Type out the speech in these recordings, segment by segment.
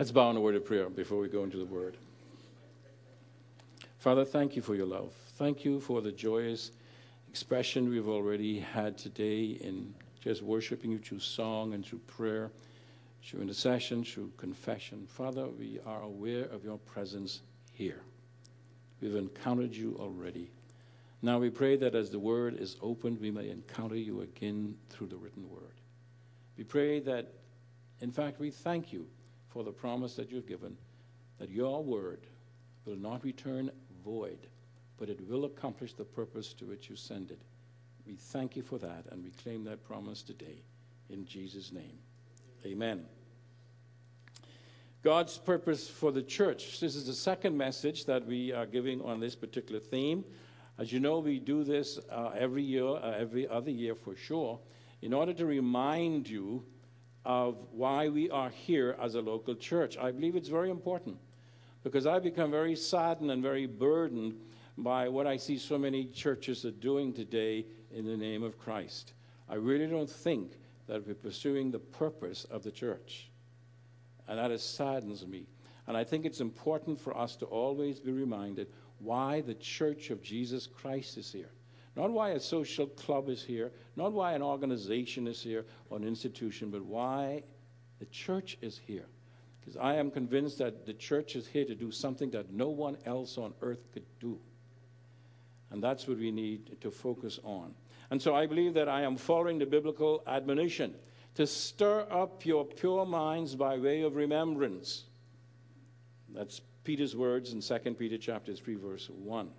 Let's bow in a word of prayer before we go into the word. Father, thank you for your love. Thank you for the joyous expression we've already had today in just worshiping you through song and through prayer, through intercession, through confession. Father, we are aware of your presence here. We've encountered you already. Now we pray that as the word is opened, we may encounter you again through the written word. We pray that, in fact, we thank you for the promise that you've given that your word will not return void, but it will accomplish the purpose to which you send it. We thank you for that, and we claim that promise today in Jesus' name. Amen. God's purpose for the church. This is the second message that we are giving on this particular theme. As you know, we do this uh, every year, uh, every other year for sure, in order to remind you of why we are here as a local church. I believe it's very important because I've become very saddened and very burdened by what I see so many churches are doing today in the name of Christ. I really don't think that we're pursuing the purpose of the church. And that saddens me. And I think it's important for us to always be reminded why the church of Jesus Christ is here. Not why a social club is here, not why an organization is here or an institution, but why the church is here. Because I am convinced that the church is here to do something that no one else on earth could do. And that's what we need to focus on. And so I believe that I am following the biblical admonition to stir up your pure minds by way of remembrance. That's Peter's words in 2 Peter chapter 3 verse 1.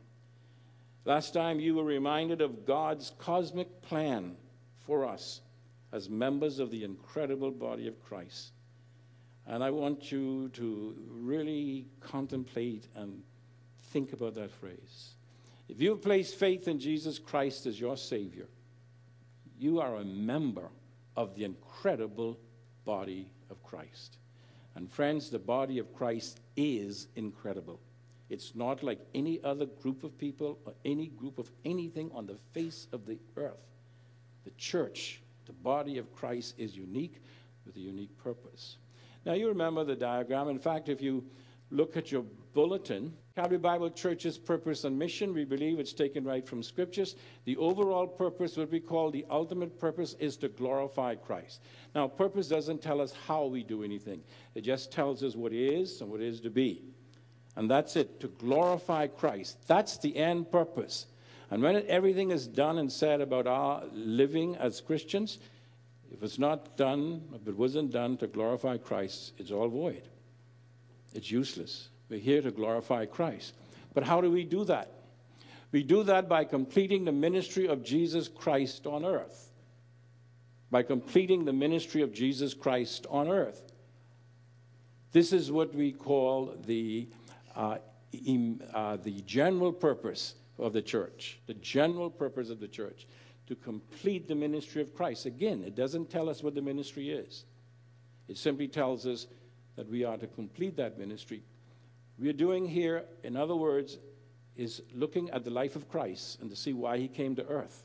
Last time you were reminded of God's cosmic plan for us as members of the incredible body of Christ. And I want you to really contemplate and think about that phrase. If you have placed faith in Jesus Christ as your Savior, you are a member of the incredible body of Christ. And friends, the body of Christ is incredible. It's not like any other group of people or any group of anything on the face of the earth. The church, the body of Christ, is unique with a unique purpose. Now, you remember the diagram. In fact, if you look at your bulletin, Calvary Bible Church's purpose and mission, we believe it's taken right from scriptures. The overall purpose, what we call the ultimate purpose, is to glorify Christ. Now, purpose doesn't tell us how we do anything, it just tells us what is and what is to be. And that's it, to glorify Christ. That's the end purpose. And when everything is done and said about our living as Christians, if it's not done, if it wasn't done to glorify Christ, it's all void. It's useless. We're here to glorify Christ. But how do we do that? We do that by completing the ministry of Jesus Christ on earth. By completing the ministry of Jesus Christ on earth. This is what we call the, uh, uh, the general purpose of the church. The general purpose of the church to complete the ministry of Christ. Again, it doesn't tell us what the ministry is, it simply tells us that we are to complete that ministry. We are doing here, in other words, is looking at the life of Christ and to see why he came to earth.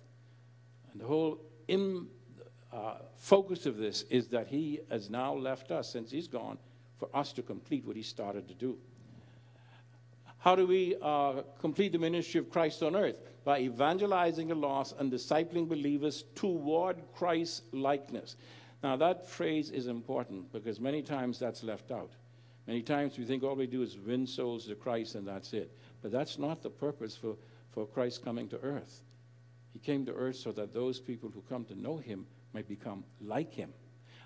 And the whole in, uh, focus of this is that he has now left us, since he's gone, for us to complete what he started to do. How do we uh, complete the ministry of Christ on earth? By evangelizing the lost and discipling believers toward Christ's likeness. Now, that phrase is important because many times that's left out. Many times we think all we do is win souls to Christ and that's it. But that's not the purpose for, for Christ coming to earth. He came to earth so that those people who come to know him might become like him.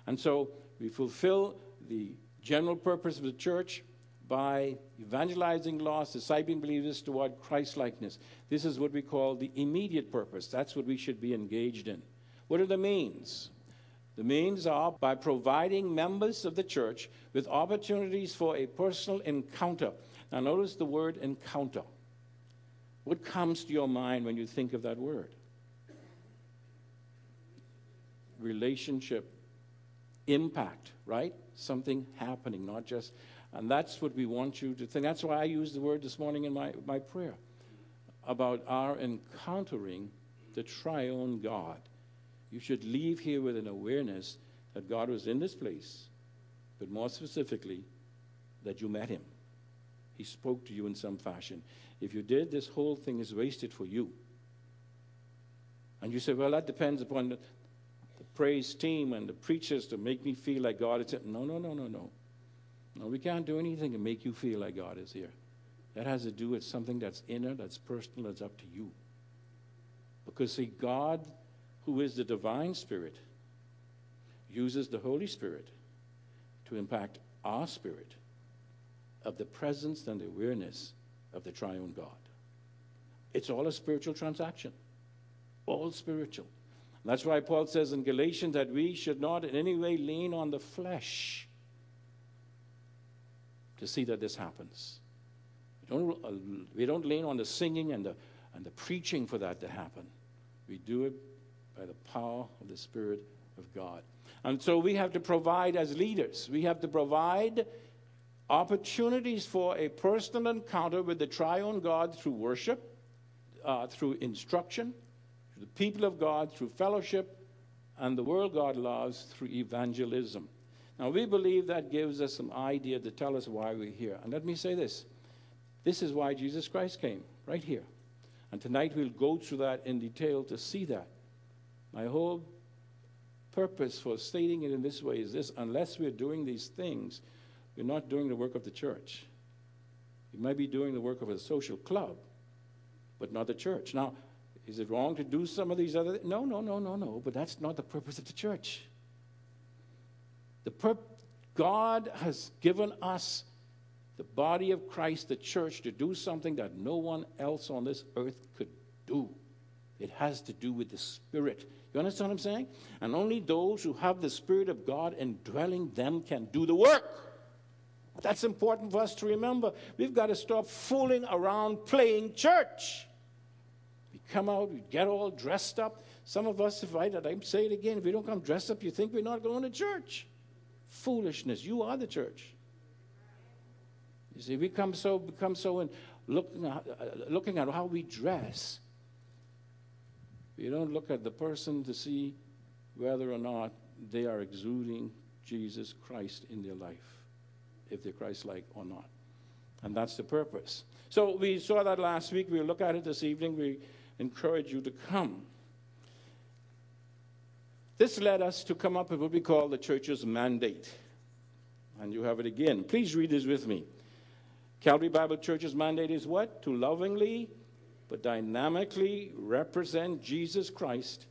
And so we fulfill the general purpose of the church by evangelizing lost, discipling believers toward Christ likeness. This is what we call the immediate purpose. That's what we should be engaged in. What are the means? The means are by providing members of the church with opportunities for a personal encounter. Now, notice the word encounter. What comes to your mind when you think of that word? Relationship, impact, right? Something happening, not just and that's what we want you to think. That's why I used the word this morning in my, my prayer about our encountering the triune God. You should leave here with an awareness that God was in this place, but more specifically, that you met him. He spoke to you in some fashion. If you did, this whole thing is wasted for you. And you say, well, that depends upon the, the praise team and the preachers to make me feel like God is. No, no, no, no, no. No, we can't do anything to make you feel like God is here. That has to do with something that's inner, that's personal, that's up to you. Because, see, God, who is the divine spirit, uses the Holy Spirit to impact our spirit of the presence and the awareness of the triune God. It's all a spiritual transaction, all spiritual. That's why Paul says in Galatians that we should not in any way lean on the flesh to see that this happens. We don't, uh, we don't lean on the singing and the, and the preaching for that to happen. We do it by the power of the Spirit of God. And so we have to provide as leaders, we have to provide opportunities for a personal encounter with the triune God through worship, uh, through instruction, through the people of God, through fellowship, and the world God loves through evangelism. Now, we believe that gives us some idea to tell us why we're here. And let me say this this is why Jesus Christ came, right here. And tonight we'll go through that in detail to see that. My whole purpose for stating it in this way is this unless we're doing these things, we're not doing the work of the church. We might be doing the work of a social club, but not the church. Now, is it wrong to do some of these other No, no, no, no, no, but that's not the purpose of the church. The God has given us the body of Christ, the church, to do something that no one else on this earth could do. It has to do with the Spirit. You understand what I'm saying? And only those who have the Spirit of God indwelling them can do the work. That's important for us to remember. We've got to stop fooling around playing church. We come out, we get all dressed up. Some of us, if I, I say it again, if we don't come dressed up, you think we're not going to church. Foolishness. You are the church. You see, we come so become so in looking at, uh, looking at how we dress. We don't look at the person to see whether or not they are exuding Jesus Christ in their life if they're Christ like or not. And that's the purpose. So we saw that last week. We'll look at it this evening. We encourage you to come. This led us to come up with what we call the church's mandate. And you have it again. Please read this with me. Calvary Bible Church's mandate is what? To lovingly but dynamically represent Jesus Christ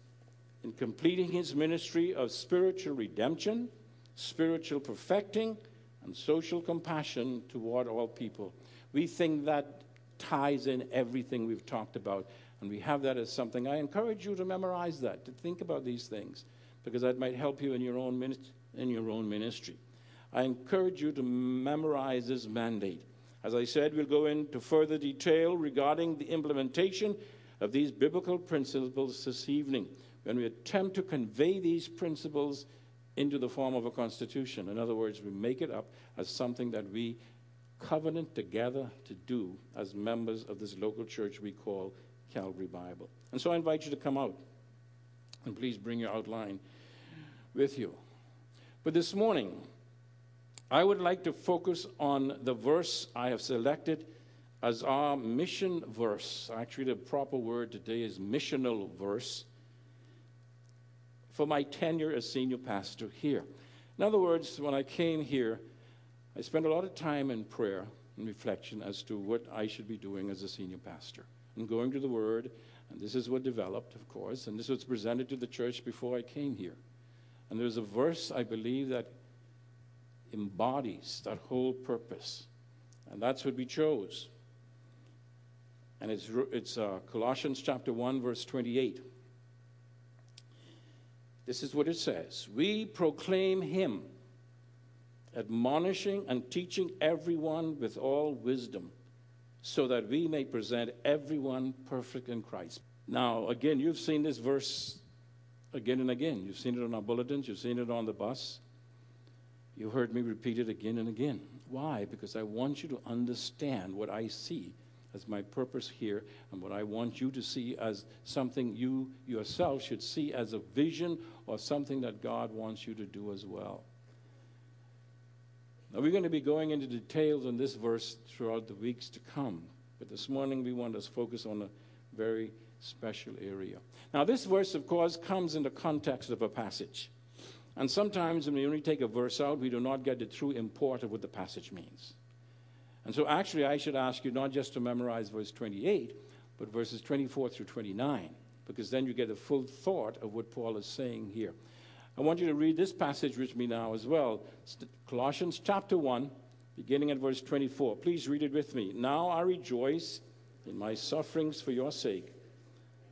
in completing his ministry of spiritual redemption, spiritual perfecting, and social compassion toward all people. We think that ties in everything we've talked about, and we have that as something. I encourage you to memorize that, to think about these things, because that might help you in your own, in your own ministry. I encourage you to memorize this mandate. As I said, we'll go into further detail regarding the implementation of these biblical principles this evening when we attempt to convey these principles into the form of a constitution. In other words, we make it up as something that we covenant together to do as members of this local church we call Calvary Bible. And so I invite you to come out and please bring your outline with you. But this morning, I would like to focus on the verse I have selected as our mission verse. Actually, the proper word today is missional verse for my tenure as senior pastor here. In other words, when I came here, I spent a lot of time in prayer and reflection as to what I should be doing as a senior pastor. And going to the Word, and this is what developed, of course, and this was presented to the church before I came here. And there's a verse, I believe, that embodies that whole purpose. And that's what we chose. And it's, it's uh, Colossians chapter 1, verse 28. This is what it says We proclaim him, admonishing and teaching everyone with all wisdom, so that we may present everyone perfect in Christ. Now, again, you've seen this verse again and again. You've seen it on our bulletins, you've seen it on the bus. You heard me repeat it again and again. Why? Because I want you to understand what I see as my purpose here and what I want you to see as something you yourself should see as a vision or something that God wants you to do as well. Now, we're going to be going into details on this verse throughout the weeks to come, but this morning we want us to focus on a very special area. Now, this verse, of course, comes in the context of a passage. And sometimes when we only take a verse out, we do not get the true import of what the passage means. And so, actually, I should ask you not just to memorize verse 28, but verses 24 through 29, because then you get a full thought of what Paul is saying here. I want you to read this passage with me now as well Colossians chapter 1, beginning at verse 24. Please read it with me. Now I rejoice in my sufferings for your sake,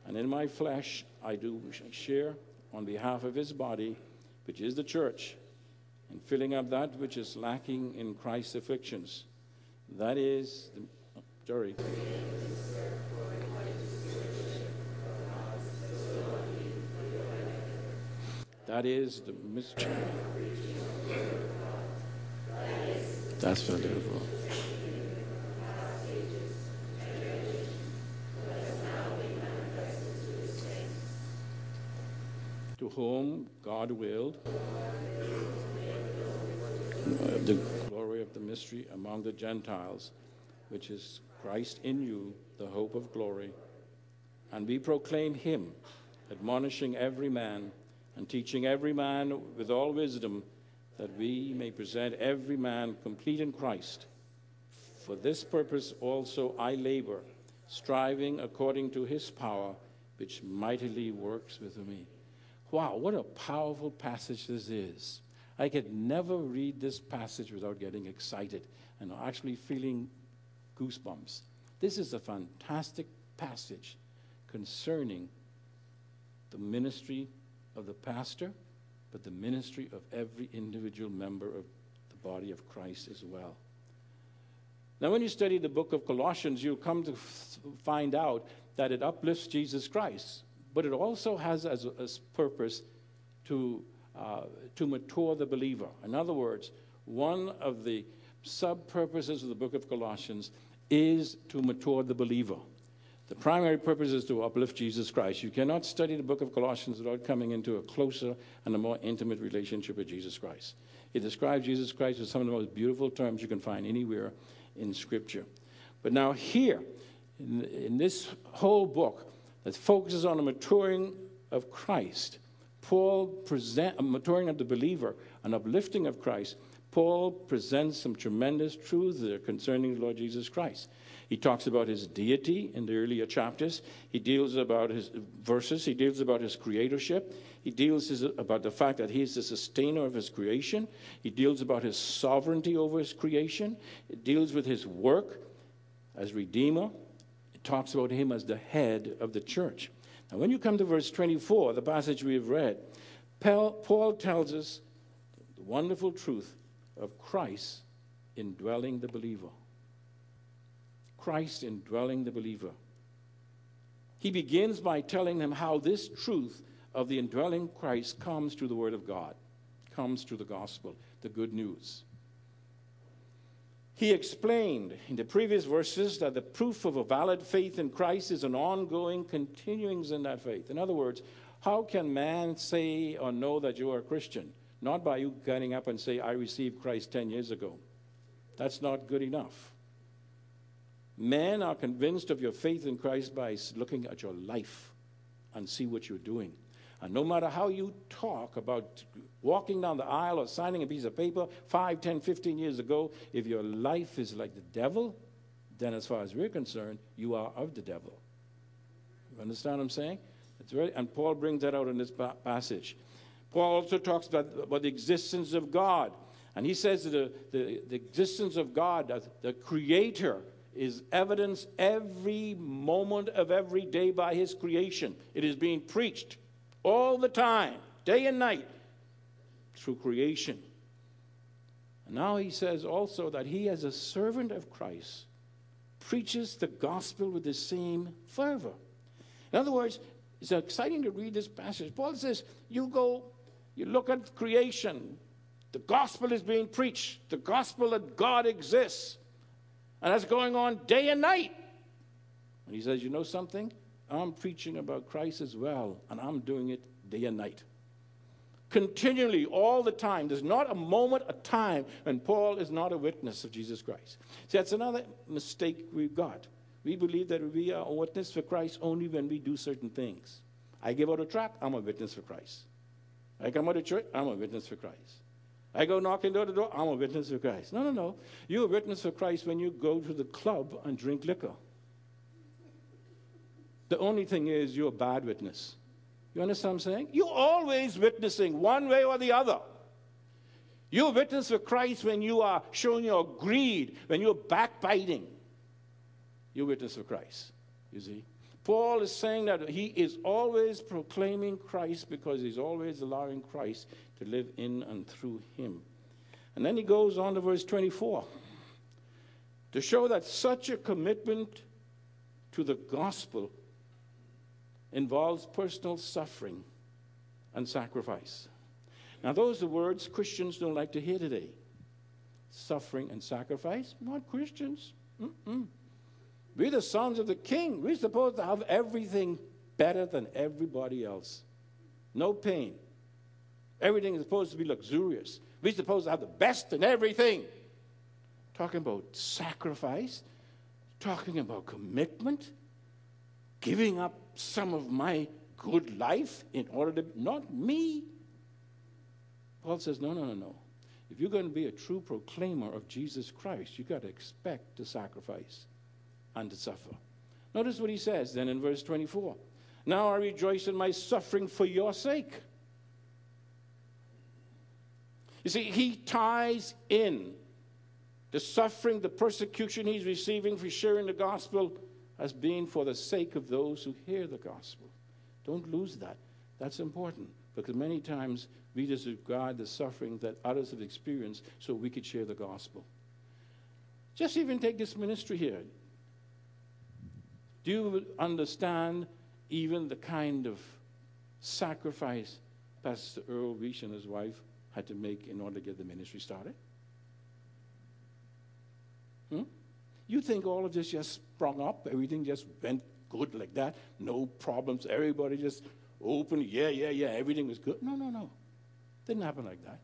and in my flesh I do share on behalf of his body, which is the church, in filling up that which is lacking in Christ's afflictions. That is, the, oh, sorry. That is the mystery. That's beautiful. To whom God willed the glory of the mystery among the Gentiles, which is Christ in you, the hope of glory. And we proclaim him, admonishing every man and teaching every man with all wisdom, that we may present every man complete in Christ. For this purpose also I labor, striving according to his power, which mightily works within me. Wow, what a powerful passage this is. I could never read this passage without getting excited and actually feeling goosebumps. This is a fantastic passage concerning the ministry of the pastor, but the ministry of every individual member of the body of Christ as well. Now, when you study the book of Colossians, you'll come to f- find out that it uplifts Jesus Christ, but it also has as a as purpose to, uh, to mature the believer. In other words, one of the sub purposes of the book of Colossians is to mature the believer. The primary purpose is to uplift Jesus Christ. You cannot study the book of Colossians without coming into a closer and a more intimate relationship with Jesus Christ. It describes Jesus Christ with some of the most beautiful terms you can find anywhere in Scripture. But now, here, in, in this whole book that focuses on the maturing of Christ, Paul present a maturing of the believer, an uplifting of Christ. Paul presents some tremendous truths there concerning the Lord Jesus Christ. He talks about his deity in the earlier chapters. He deals about his verses. He deals about his creatorship. He deals his, about the fact that he is the sustainer of his creation. He deals about his sovereignty over his creation. It deals with his work as redeemer. It talks about him as the head of the church. Now, when you come to verse 24, the passage we have read, Paul tells us the wonderful truth of Christ indwelling the believer. Christ indwelling the believer. He begins by telling them how this truth of the indwelling Christ comes through the Word of God, comes through the gospel, the good news. He explained in the previous verses that the proof of a valid faith in Christ is an ongoing continuings in that faith. In other words, how can man say or know that you are a Christian? Not by you getting up and say, I received Christ 10 years ago. That's not good enough. Men are convinced of your faith in Christ by looking at your life and see what you're doing. And no matter how you talk about walking down the aisle or signing a piece of paper 5, 10, 15 years ago, if your life is like the devil, then as far as we're concerned, you are of the devil. You understand what I'm saying? It's very, and Paul brings that out in this passage. Paul also talks about, about the existence of God. And he says that the, the, the existence of God, the, creator, is evidenced every moment of every day by his creation. It is being preached all the time, day and night, through creation. And now he says also that he, as a servant of Christ, preaches the gospel with the same fervor. In other words, it's exciting to read this passage. Paul says, You go, you look at creation, the gospel is being preached, the gospel that God exists. And that's going on day and night. And he says, You know something? I'm preaching about Christ as well, and I'm doing it day and night. continually, all the time. There's not a moment, a time when Paul is not a witness of Jesus Christ. See, that's another mistake we've got. We believe that we are a witness for Christ only when we do certain things. I give out a tract, I'm a witness for Christ. I come out of church, I'm a witness for Christ. I go knocking door to door, I'm a witness for Christ. No, no, no. You're a witness for Christ when you go to the club and drink liquor. The only thing is, you're a bad witness. You understand what I'm saying? You're always witnessing one way or the other. You're a witness for Christ when you are showing your greed, when you're backbiting. You're a witness for Christ, you see. Paul is saying that he is always proclaiming Christ because he's always allowing Christ to live in and through him. And then he goes on to verse 24 to show that such a commitment to the gospel involves personal suffering and sacrifice. Now, those are words Christians don't like to hear today. Suffering and sacrifice? Not Christians. Mm-mm. We're the sons of the king. We're supposed to have everything better than everybody else. No pain. Everything is supposed to be luxurious. We're supposed to have the best in everything. Talking about sacrifice, talking about commitment, giving up some of my good life in order to, not me. Paul says, no, no, no, no. If you're going to be a true proclaimer of Jesus Christ, you've got to expect to sacrifice and to suffer. Notice what he says then in verse 24. Now I rejoice in my suffering for your sake. You see, he ties in the suffering, the persecution he's receiving for sharing the gospel as being for the sake of those who hear the gospel. Don't lose that. That's important because many times we disregard the suffering that others have experienced so we could share the gospel. Just even take this ministry here. Do you understand even the kind of sacrifice Pastor Earl Reach and his wife had to make in order to get the ministry started? Hmm? You think all of this just sprung up, everything just went good like that, no problems, everybody just open, yeah, yeah, yeah, everything was good. No, no, no. Didn't happen like that.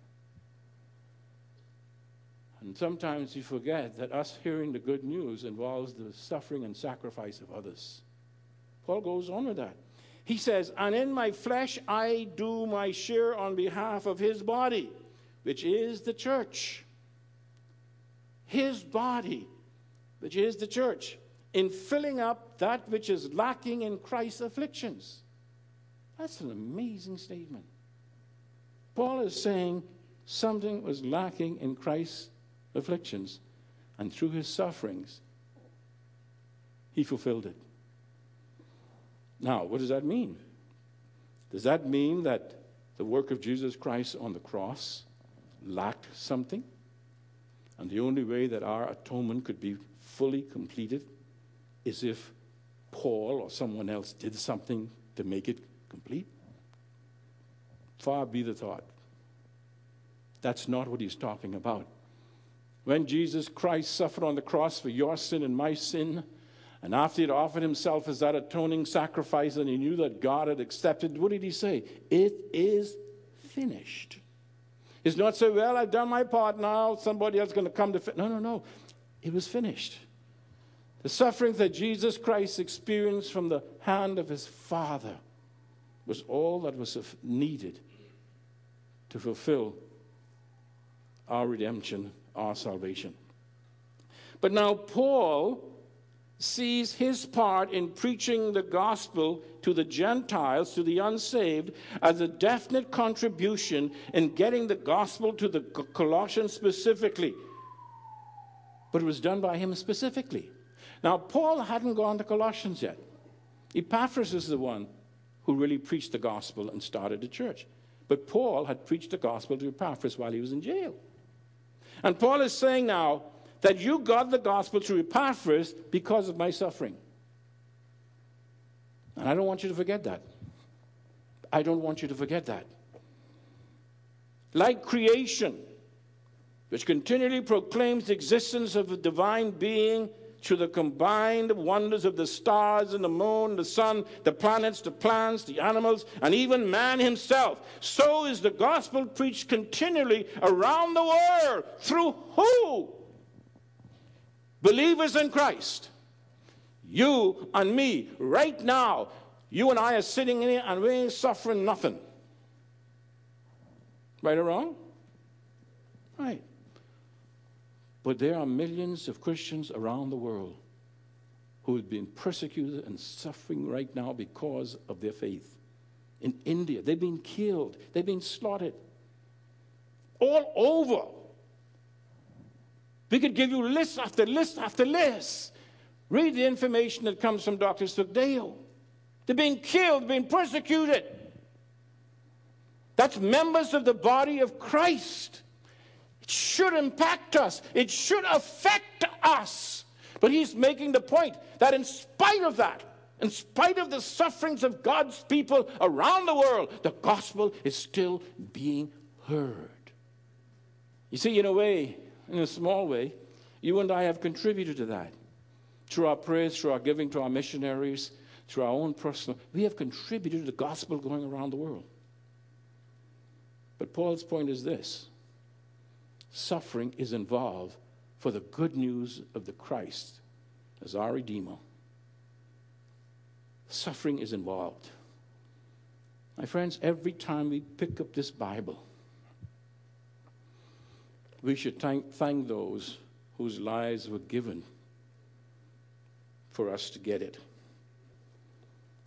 And sometimes you forget that us hearing the good news involves the suffering and sacrifice of others. Paul goes on with that. He says, And in my flesh I do my share on behalf of his body, which is the church. His body which is the church, in filling up that which is lacking in Christ's afflictions. That's an amazing statement. Paul is saying something was lacking in Christ's afflictions, and through his sufferings, he fulfilled it. Now, what does that mean? Does that mean that the work of Jesus Christ on the cross lacked something? And the only way that our atonement could be fully completed is if Paul or someone else did something to make it complete? Far be the thought. That's not what he's talking about. When Jesus Christ suffered on the cross for your sin and my sin, and after he had offered himself as that atoning sacrifice and he knew that God had accepted, what did he say? It is finished. It's not say, well, I've done my part now, somebody else is going to come to. Fi-. No, no, no. It was finished. The suffering that Jesus Christ experienced from the hand of his Father was all that was needed to fulfill our redemption, our salvation. But now, Paul sees his part in preaching the gospel to the Gentiles, to the unsaved, as a definite contribution in getting the gospel to the Colossians specifically. But it was done by him specifically. Now, Paul hadn't gone to Colossians yet. Epaphras is the one who really preached the gospel and started the church. But Paul had preached the gospel to Epaphras while he was in jail. And Paul is saying now that you got the gospel to Epaphras because of my suffering. And I don't want you to forget that. I don't want you to forget that. Like creation, which continually proclaims the existence of a divine being to the combined wonders of the stars and the moon, the sun, the planets, the plants, the animals, and even man himself. So is the gospel preached continually around the world. Through who? Believers in Christ. You and me, right now, you and I are sitting in here and we ain't suffering nothing. Right or wrong? Right. But there are millions of Christians around the world who have been persecuted and suffering right now because of their faith. In India, they've been killed, they've been slaughtered. All over. We could give you list after list after list. Read the information that comes from Dr. Sugdeo. They're being killed, being persecuted. That's members of the body of Christ. Should impact us, it should affect us. But he's making the point that in spite of that, in spite of the sufferings of God's people around the world, the gospel is still being heard. You see, in a way, in a small way, you and I have contributed to that. Through our prayers, through our giving to our missionaries, through our own personal, we have contributed to the gospel going around the world. But Paul's point is this suffering is involved for the good news of the Christ as our Redeemer. Suffering is involved. My friends, every time we pick up this Bible, we should thank, thank those whose lives were given for us to get it.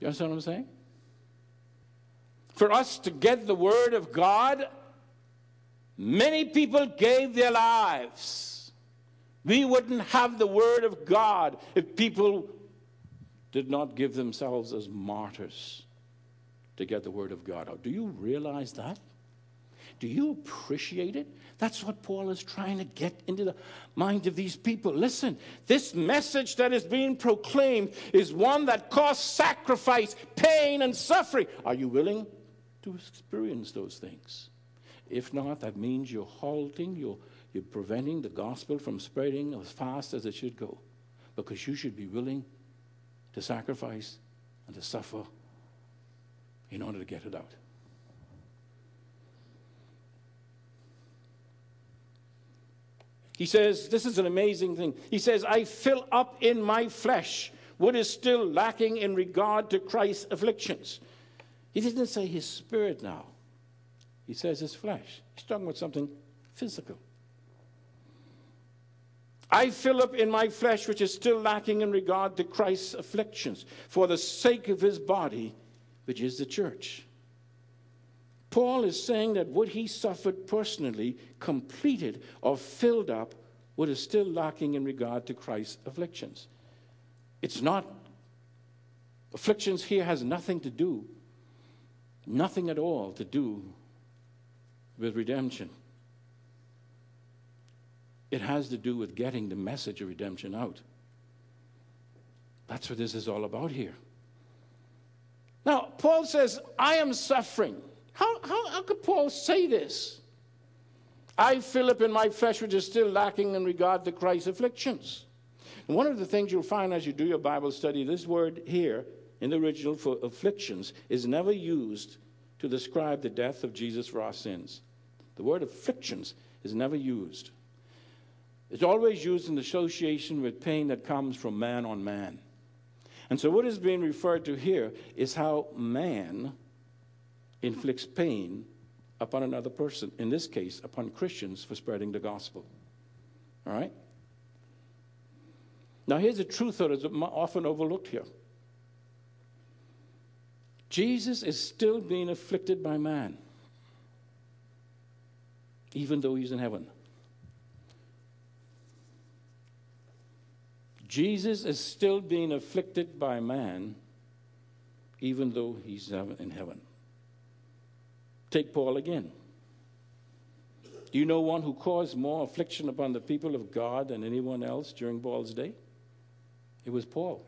You understand what I'm saying? For us to get the Word of God Many people gave their lives. We wouldn't have the Word of God if people did not give themselves as martyrs to get the Word of God out. Do you realize that? Do you appreciate it? That's what Paul is trying to get into the mind of these people. Listen, this message that is being proclaimed is one that costs sacrifice, pain, and suffering. Are you willing to experience those things? If not, that means you're halting, you're, you're preventing the gospel from spreading as fast as it should go. Because you should be willing to sacrifice and to suffer in order to get it out. He says, This is an amazing thing. He says, I fill up in my flesh what is still lacking in regard to Christ's afflictions. He didn't say his spirit now. He says it's flesh. He's talking about something physical. I fill up in my flesh, which is still lacking in regard to Christ's afflictions, for the sake of his body, which is the church. Paul is saying that what he suffered personally completed or filled up what is still lacking in regard to Christ's afflictions. It's not, afflictions here has nothing to do, nothing at all to do with redemption. It has to do with getting the message of redemption out. That's what this is all about here. Now, Paul says, I am suffering. How, how, how could Paul say this? I, fill up, in my flesh, which is still lacking in regard to Christ's afflictions. And one of the things you'll find as you do your Bible study, this word here in the original for afflictions is never used to describe the death of Jesus for our sins. The word afflictions is never used. It's always used in association with pain that comes from man on man. And so, what is being referred to here is how man inflicts pain upon another person, in this case, upon Christians for spreading the gospel. All right? Now, here's a truth that is often overlooked here Jesus is still being afflicted by man even though he's in heaven. Jesus is still being afflicted by man, even though he's in heaven. Take Paul again. Do you know one who caused more affliction upon the people of God than anyone else during Paul's day? It was Paul.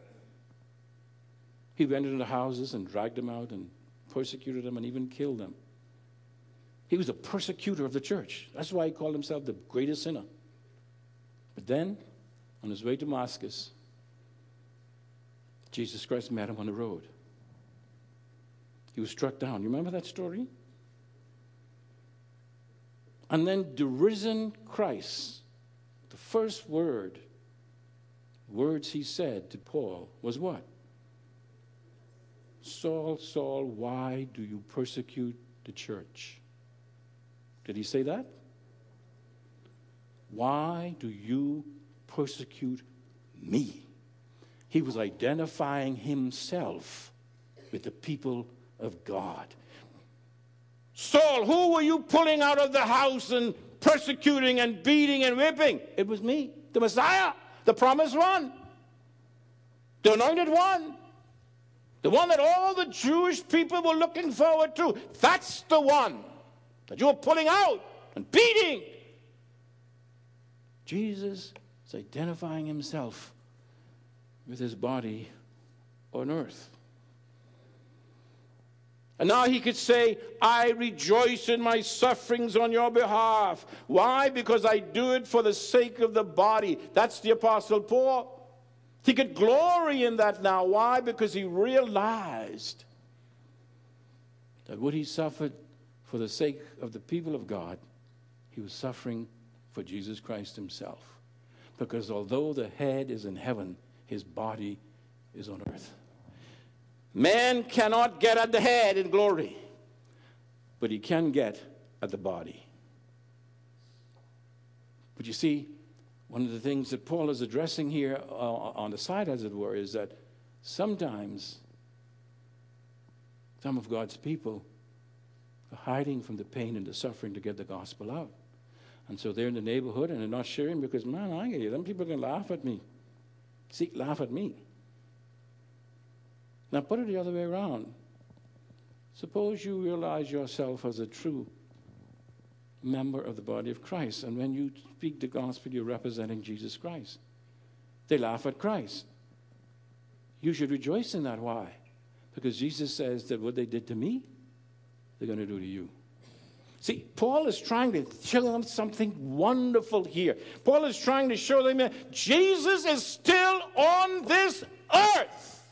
He went into houses and dragged them out and persecuted them and even killed them. He was a persecutor of the church. That's why he called himself the greatest sinner. But then, on his way to Damascus, Jesus Christ met him on the road. He was struck down. You remember that story? And then the risen Christ, the first word, words he said to Paul was what? Saul, Saul, why do you persecute the church? Did he say that? Why do you persecute me? He was identifying himself with the people of God. Saul, who were you pulling out of the house and persecuting and beating and whipping? It was me, the Messiah, the promised one, the anointed one, the one that all the Jewish people were looking forward to. That's the one that you're pulling out and beating. Jesus is identifying himself with his body on earth. And now he could say, I rejoice in my sufferings on your behalf. Why? Because I do it for the sake of the body. That's the Apostle Paul. He could glory in that now. Why? Because he realized that what he suffered for the sake of the people of God, he was suffering for Jesus Christ himself. Because although the head is in heaven, his body is on earth. Man cannot get at the head in glory, but he can get at the body. But you see, one of the things that Paul is addressing here uh, on the side, as it were, is that sometimes some of God's people hiding from the pain and the suffering to get the gospel out. And so they're in the neighborhood and they're not sharing because, man, I get you. Them people are going to laugh at me. See, laugh at me. Now put it the other way around. Suppose you realize yourself as a true member of the body of Christ, and when you speak the gospel, you're representing Jesus Christ. They laugh at Christ. You should rejoice in that. Why? Because Jesus says that what they did to me, they're going to do to you. See, Paul is trying to show them something wonderful here. Paul is trying to show them that Jesus is still on this earth.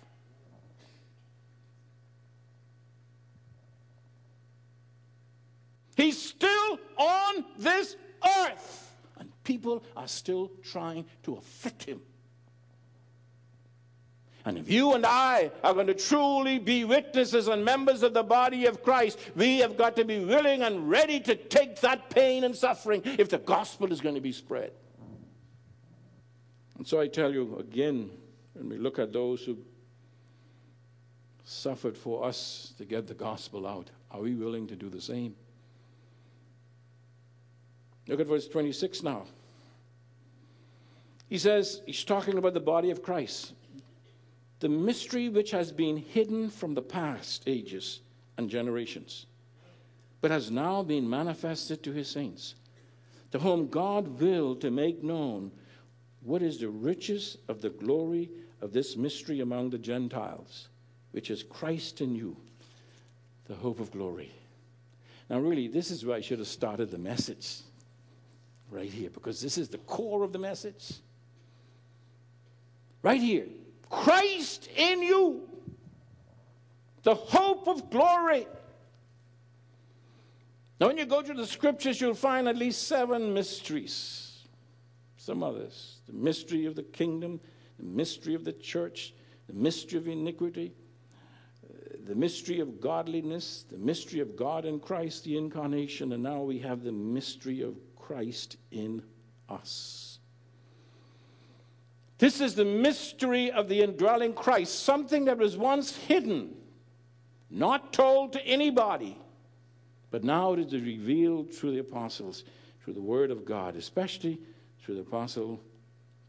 He's still on this earth. And people are still trying to afflict him. And if you and I are going to truly be witnesses and members of the body of Christ, we have got to be willing and ready to take that pain and suffering if the gospel is going to be spread. And so I tell you again, when we look at those who suffered for us to get the gospel out, are we willing to do the same? Look at verse 26 now. He says, he's talking about the body of Christ. The mystery which has been hidden from the past ages and generations, but has now been manifested to his saints, to whom God willed to make known what is the riches of the glory of this mystery among the Gentiles, which is Christ in you, the hope of glory. Now, really, this is where I should have started the message right here because this is the core of the message. Right here Christ in you, the hope of glory. Now, when you go to the scriptures, you'll find at least seven mysteries. Some others the mystery of the kingdom, the mystery of the church, the mystery of iniquity, the mystery of godliness, the mystery of God in Christ, the incarnation, and now we have the mystery of Christ in us. This is the mystery of the indwelling Christ, something that was once hidden, not told to anybody, but now it is revealed through the apostles, through the Word of God, especially through the Apostle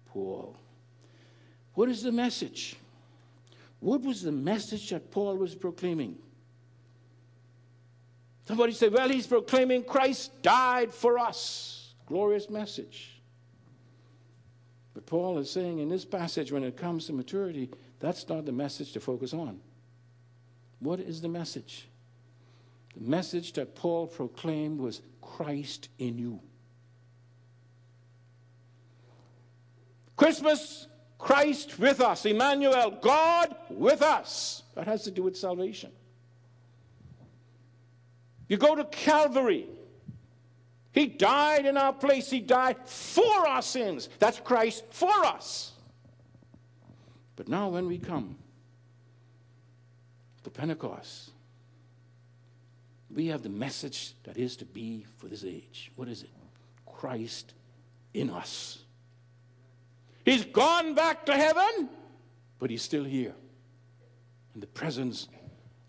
Paul. What is the message? What was the message that Paul was proclaiming? Somebody said, well, he's proclaiming Christ died for us. Glorious message. But Paul is saying in this passage, when it comes to maturity, that's not the message to focus on. What is the message? The message that Paul proclaimed was Christ in you. Christmas Christ with us, Emmanuel, God with us. That has to do with salvation. You go to Calvary. He died in our place. He died for our sins. That's Christ for us. But now, when we come to Pentecost, we have the message that is to be for this age. What is it? Christ in us. He's gone back to heaven, but he's still here in the presence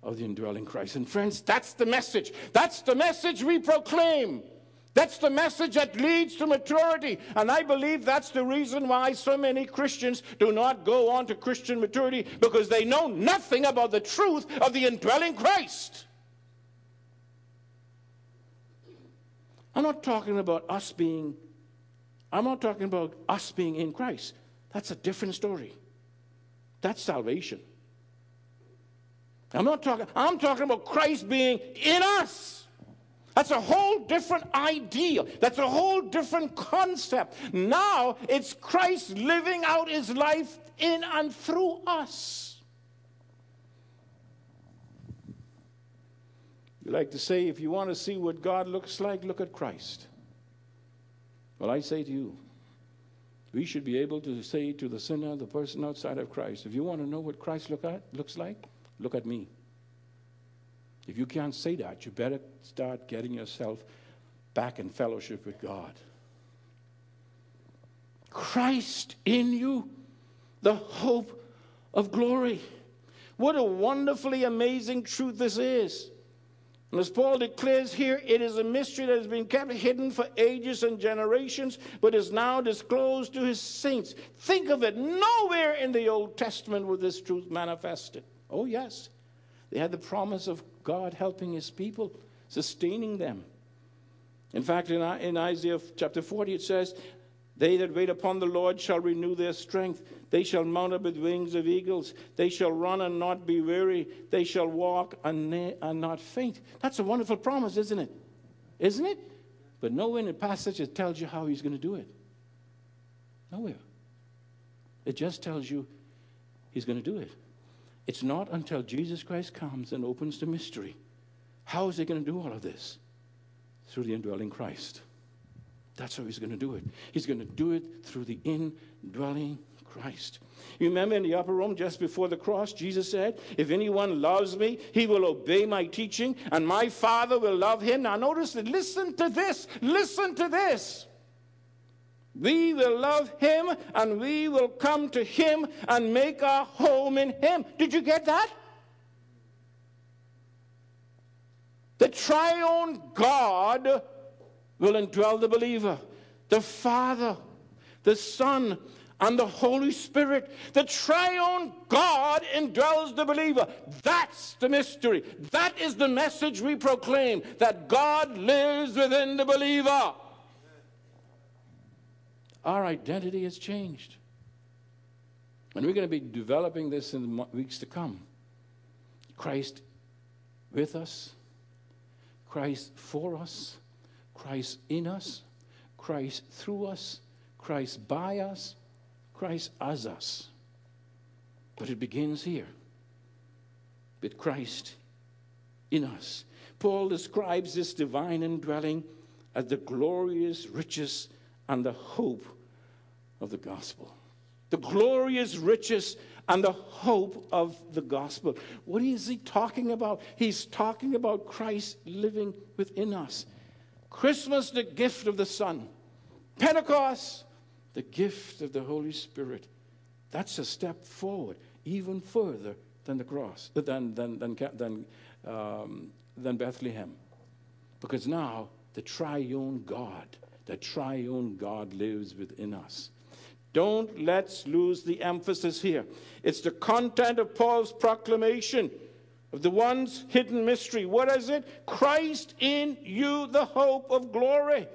of the indwelling Christ. And friends, that's the message. That's the message we proclaim. That's the message that leads to maturity. And I believe that's the reason why so many Christians do not go on to Christian maturity because they know nothing about the truth of the indwelling Christ. I'm not talking about us being, I'm not talking about us being in Christ. That's a different story. That's salvation. I'm not talking, I'm talking about Christ being in us. That's a whole different idea. That's a whole different concept. Now it's Christ living out his life in and through us. You like to say, if you want to see what God looks like, look at Christ. Well, I say to you, we should be able to say to the sinner, the person outside of Christ, if you want to know what Christ look at, looks like, look at me. If you can't say that, you better start getting yourself back in fellowship with God. Christ in you, the hope of glory. What a wonderfully amazing truth this is. And as Paul declares here, it is a mystery that has been kept hidden for ages and generations, but is now disclosed to his saints. Think of it. Nowhere in the Old Testament was this truth manifested. Oh, yes. They had the promise of God helping his people, sustaining them. In fact, in, in Isaiah chapter 40, it says, They that wait upon the Lord shall renew their strength. They shall mount up with wings of eagles. They shall run and not be weary. They shall walk and, and not faint. That's a wonderful promise, isn't it? Isn't it? But nowhere in the passage it tells you how he's going to do it. Nowhere. It just tells you he's going to do it. It's not until Jesus Christ comes and opens the mystery. How is he going to do all of this? Through the indwelling Christ. That's how he's going to do it. He's going to do it through the indwelling Christ. You remember in the upper room just before the cross, Jesus said, If anyone loves me, he will obey my teaching, and my Father will love him. Now, notice that, listen to this, listen to this. We will love him, and we will come to him and make our home in him. Did you get that? The triune God will indwell the believer. The Father, the Son, and the Holy Spirit. The triune God indwells the believer. That's the mystery. That is the message we proclaim that God lives within the believer. Our identity has changed. And we're going to be developing this in the weeks to come. Christ with us, Christ for us, Christ in us, Christ through us, Christ by us, Christ as us. But it begins here with Christ in us. Paul describes this divine indwelling as the glorious riches and the hope of the gospel. The glorious riches and the hope of the gospel. What is he talking about? He's talking about Christ living within us. Christmas, the gift of the Son. Pentecost, the gift of the Holy Spirit. That's a step forward, even further than the cross, than, than, than, than, um, than Bethlehem. Because now the triune God, the triune God lives within us. Don't let's lose the emphasis here. It's the content of Paul's proclamation of the one's hidden mystery. What is it? Christ in you, the hope of glory.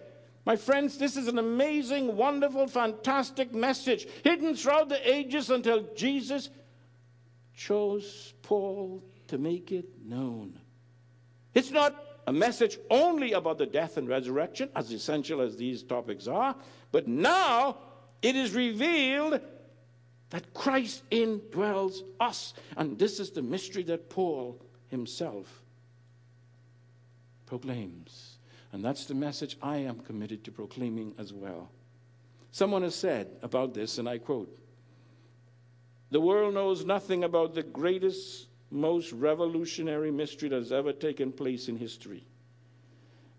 My friends, this is an amazing, wonderful, fantastic message hidden throughout the ages until Jesus chose Paul to make it known. It's not a message only about the death and resurrection, as essential as these topics are, but now it is revealed that Christ indwells us. And this is the mystery that Paul himself proclaims. And that's the message I am committed to proclaiming as well. Someone has said about this, and I quote The world knows nothing about the greatest, most revolutionary mystery that has ever taken place in history.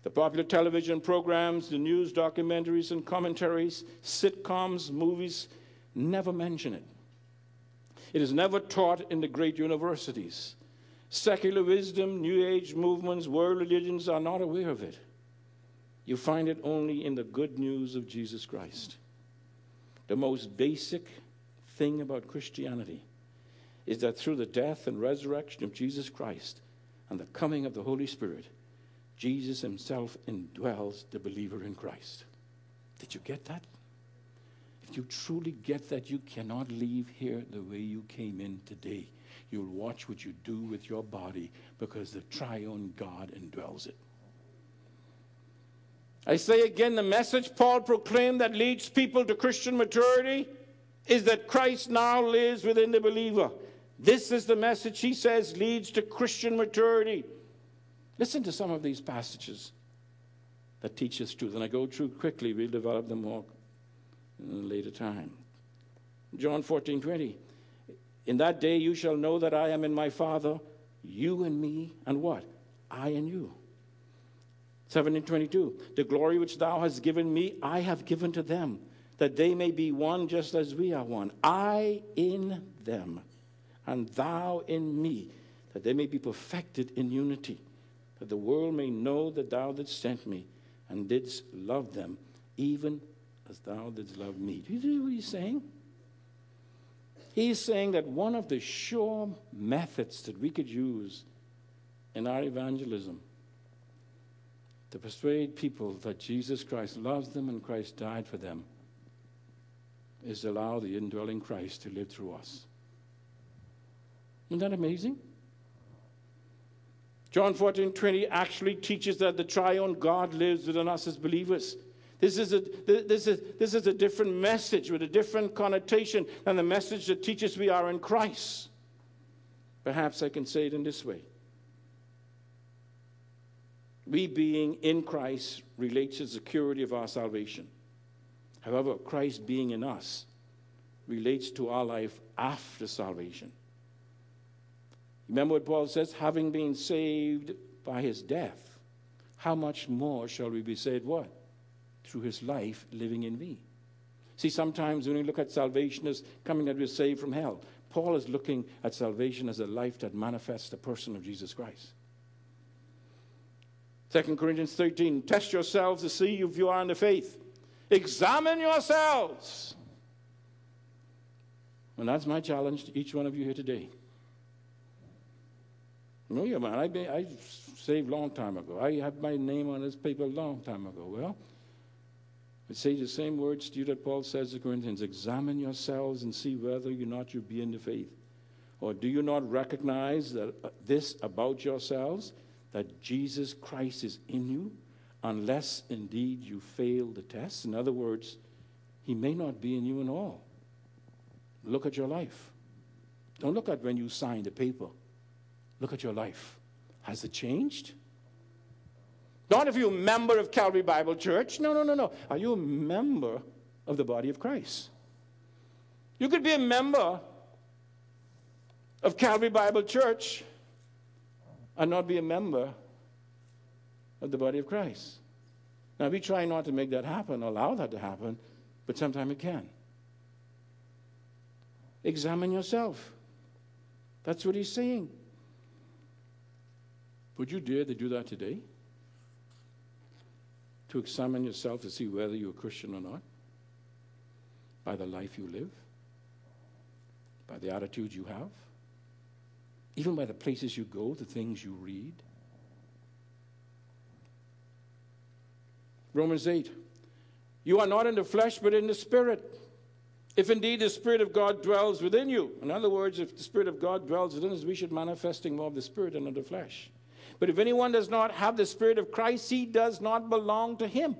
The popular television programs, the news documentaries and commentaries, sitcoms, movies never mention it. It is never taught in the great universities. Secular wisdom, New Age movements, world religions are not aware of it. You find it only in the good news of Jesus Christ. The most basic thing about Christianity is that through the death and resurrection of Jesus Christ and the coming of the Holy Spirit, Jesus himself indwells the believer in Christ. Did you get that? If you truly get that, you cannot leave here the way you came in today. You'll watch what you do with your body because the triune God indwells it. I say again the message Paul proclaimed that leads people to Christian maturity is that Christ now lives within the believer. This is the message he says leads to Christian maturity. Listen to some of these passages that teach us truth. And I go through quickly, we'll develop them more in a later time. John 14 20. In that day you shall know that I am in my Father, you and me, and what? I and you. 17 22. The glory which thou hast given me, I have given to them, that they may be one just as we are one. I in them, and thou in me, that they may be perfected in unity, that the world may know that thou didst sent me, and didst love them, even as thou didst love me. Do you see what he's saying? He's saying that one of the sure methods that we could use in our evangelism to persuade people that Jesus Christ loves them and Christ died for them is to allow the indwelling Christ to live through us. Isn't that amazing? John 14 20 actually teaches that the triune God lives within us as believers. This is, a, this, is, this is a different message with a different connotation than the message that teaches we are in Christ. Perhaps I can say it in this way. We being in Christ relates to the security of our salvation. However, Christ being in us relates to our life after salvation. Remember what Paul says? Having been saved by his death, how much more shall we be saved what? through his life living in me. See, sometimes when we look at salvation as coming that we're saved from hell, Paul is looking at salvation as a life that manifests the person of Jesus Christ. 2 Corinthians 13, test yourselves to see if you are in the faith. Examine yourselves. And that's my challenge to each one of you here today. No, yeah, man, I, I saved long time ago. I had my name on this paper long time ago. Well, I say the same words to you that Paul says to Corinthians examine yourselves and see whether or not you be in the faith. Or do you not recognize that uh, this about yourselves, that Jesus Christ is in you, unless indeed you fail the test? In other words, he may not be in you at all. Look at your life. Don't look at when you signed the paper. Look at your life. Has it changed? Not if you're a member of Calvary Bible Church. No, no, no, no. Are you a member of the body of Christ? You could be a member of Calvary Bible Church and not be a member of the body of Christ. Now, we try not to make that happen, allow that to happen, but sometimes it can. Examine yourself. That's what he's saying. Would you dare to do that today? to examine yourself to see whether you're a Christian or not? By the life you live? By the attitude you have? Even by the places you go, the things you read? Romans 8. You are not in the flesh, but in the Spirit. If indeed the Spirit of God dwells within you. In other words, if the Spirit of God dwells within us, we should manifesting more of the Spirit than of the flesh. But if anyone does not have the Spirit of Christ, he does not belong to him.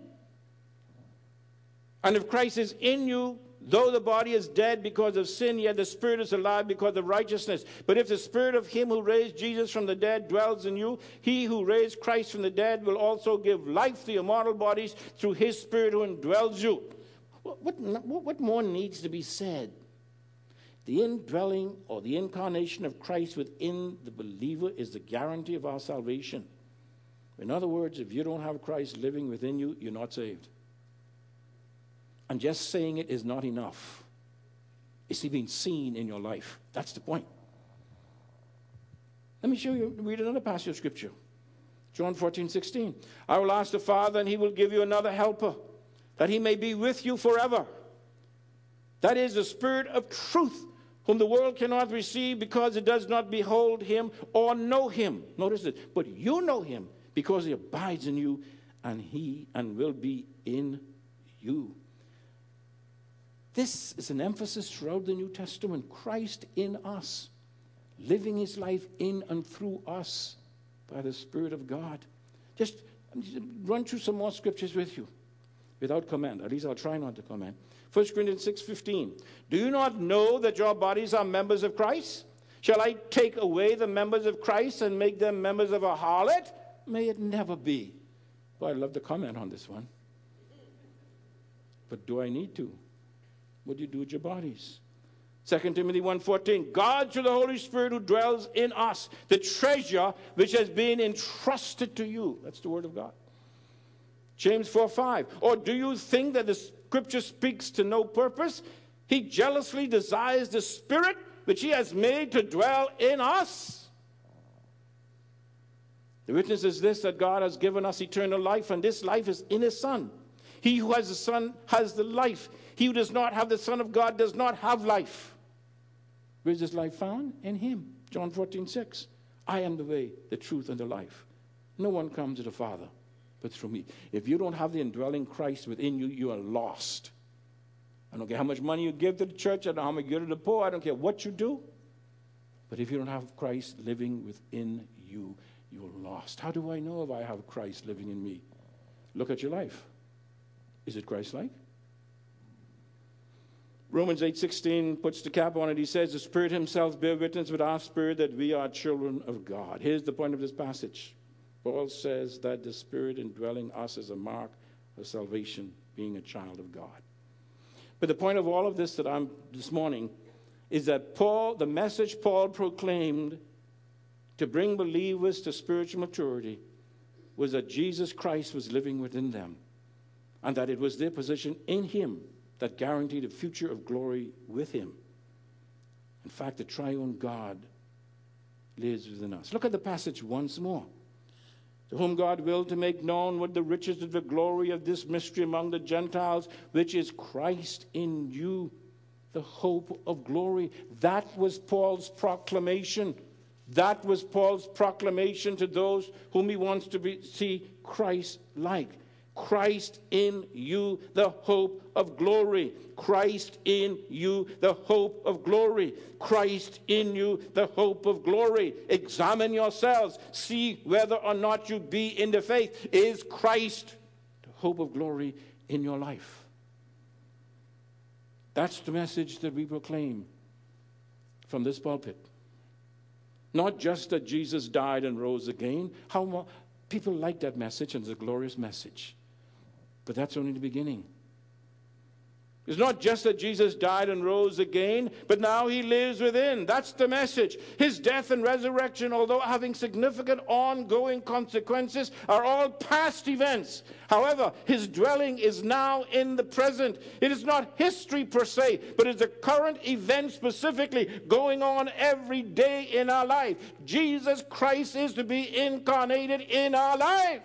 And if Christ is in you, though the body is dead because of sin, yet the spirit is alive because of righteousness. But if the spirit of him who raised Jesus from the dead dwells in you, he who raised Christ from the dead will also give life to your mortal bodies through his spirit who indwells you. What, what, what more needs to be said? The indwelling or the incarnation of Christ within the believer is the guarantee of our salvation. In other words, if you don't have Christ living within you, you're not saved. And just saying it is not enough. It's being seen in your life. That's the point. Let me show you, read another passage of scripture. John 14, 16. I will ask the Father, and he will give you another helper, that he may be with you forever. That is the Spirit of truth whom the world cannot receive because it does not behold him or know him. Notice it. But you know him because he abides in you and he and will be in you. This is an emphasis throughout the New Testament. Christ in us, living his life in and through us by the Spirit of God. Just run through some more scriptures with you without comment. At least I'll try not to comment. 1 Corinthians 6:15. Do you not know that your bodies are members of Christ? Shall I take away the members of Christ and make them members of a harlot? May it never be. Well, I'd love to comment on this one. But do I need to? What do you do with your bodies? 2 Timothy 1:14 God through the Holy Spirit who dwells in us the treasure which has been entrusted to you that's the word of God James 4:5 or do you think that the scripture speaks to no purpose. He jealously desires the spirit which he has made to dwell in us. The witness is this that God has given us eternal life, and this life is in his Son. He who has the Son has the life. He who does not have the Son of God does not have life. Where is this life found? In him. John 14, 6. I am the way, the truth, and the life. No one comes to the Father but through me. If you don't have the indwelling Christ within you, you are lost. I don't care how much money you give to the church, I don't know how much you give to the poor, I don't care what you do. But if you don't have Christ living within you, you're lost. How do I know if I have Christ living in me? Look at your life. Is it Christ-like? Romans 8:16 puts the cap on it. He says, "The Spirit Himself bear witness with our spirit that we are children of God." Here's the point of this passage. Paul says that the Spirit indwelling us is a mark of salvation, being a child of God. But the point of all of this that I'm this morning is that Paul, the message Paul proclaimed to bring believers to spiritual maturity was that Jesus Christ was living within them and that it was their position in him that guaranteed a future of glory with him. In fact, the triune God lives within us. Look at the passage once more to whom God willed to make known what the riches of the glory of this mystery among the Gentiles, which is Christ in you, the hope of glory. That was Paul's proclamation. That was Paul's proclamation to those whom he wants to be, see Christ like. Christ in you, the hope of glory. Christ in you, the hope of glory. Christ in you, the hope of glory. Examine yourselves. See whether or not you be in the faith. Is Christ the hope of glory in your life? That's the message that we proclaim from this pulpit. Not just that Jesus died and rose again. How people like that message and it's a glorious message. But that's only the beginning. It's not just that Jesus died and rose again, but now he lives within. That's the message. His death and resurrection, although having significant ongoing consequences, are all past events. However, his dwelling is now in the present. It is not history per se, but it's a current event specifically going on every day in our life. Jesus Christ is to be incarnated in our life.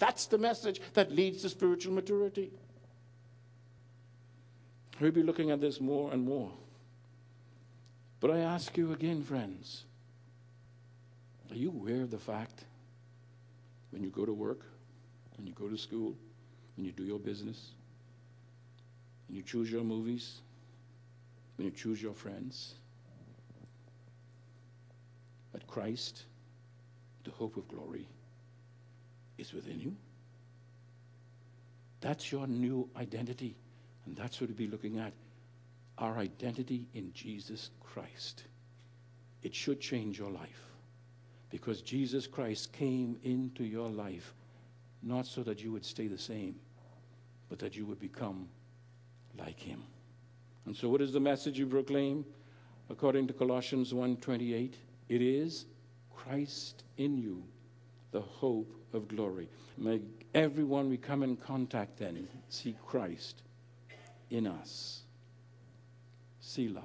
That's the message that leads to spiritual maturity. We'll be looking at this more and more. But I ask you again, friends, are you aware of the fact when you go to work, when you go to school, when you do your business, when you choose your movies, when you choose your friends, that Christ, the hope of glory, is within you? That's your new identity. And that's what we'll be looking at our identity in Jesus Christ. It should change your life because Jesus Christ came into your life not so that you would stay the same, but that you would become like him. And so what is the message you proclaim? According to Colossians 1:28, it is Christ in you, the hope of glory. May everyone we come in contact then see Christ in us. Selah.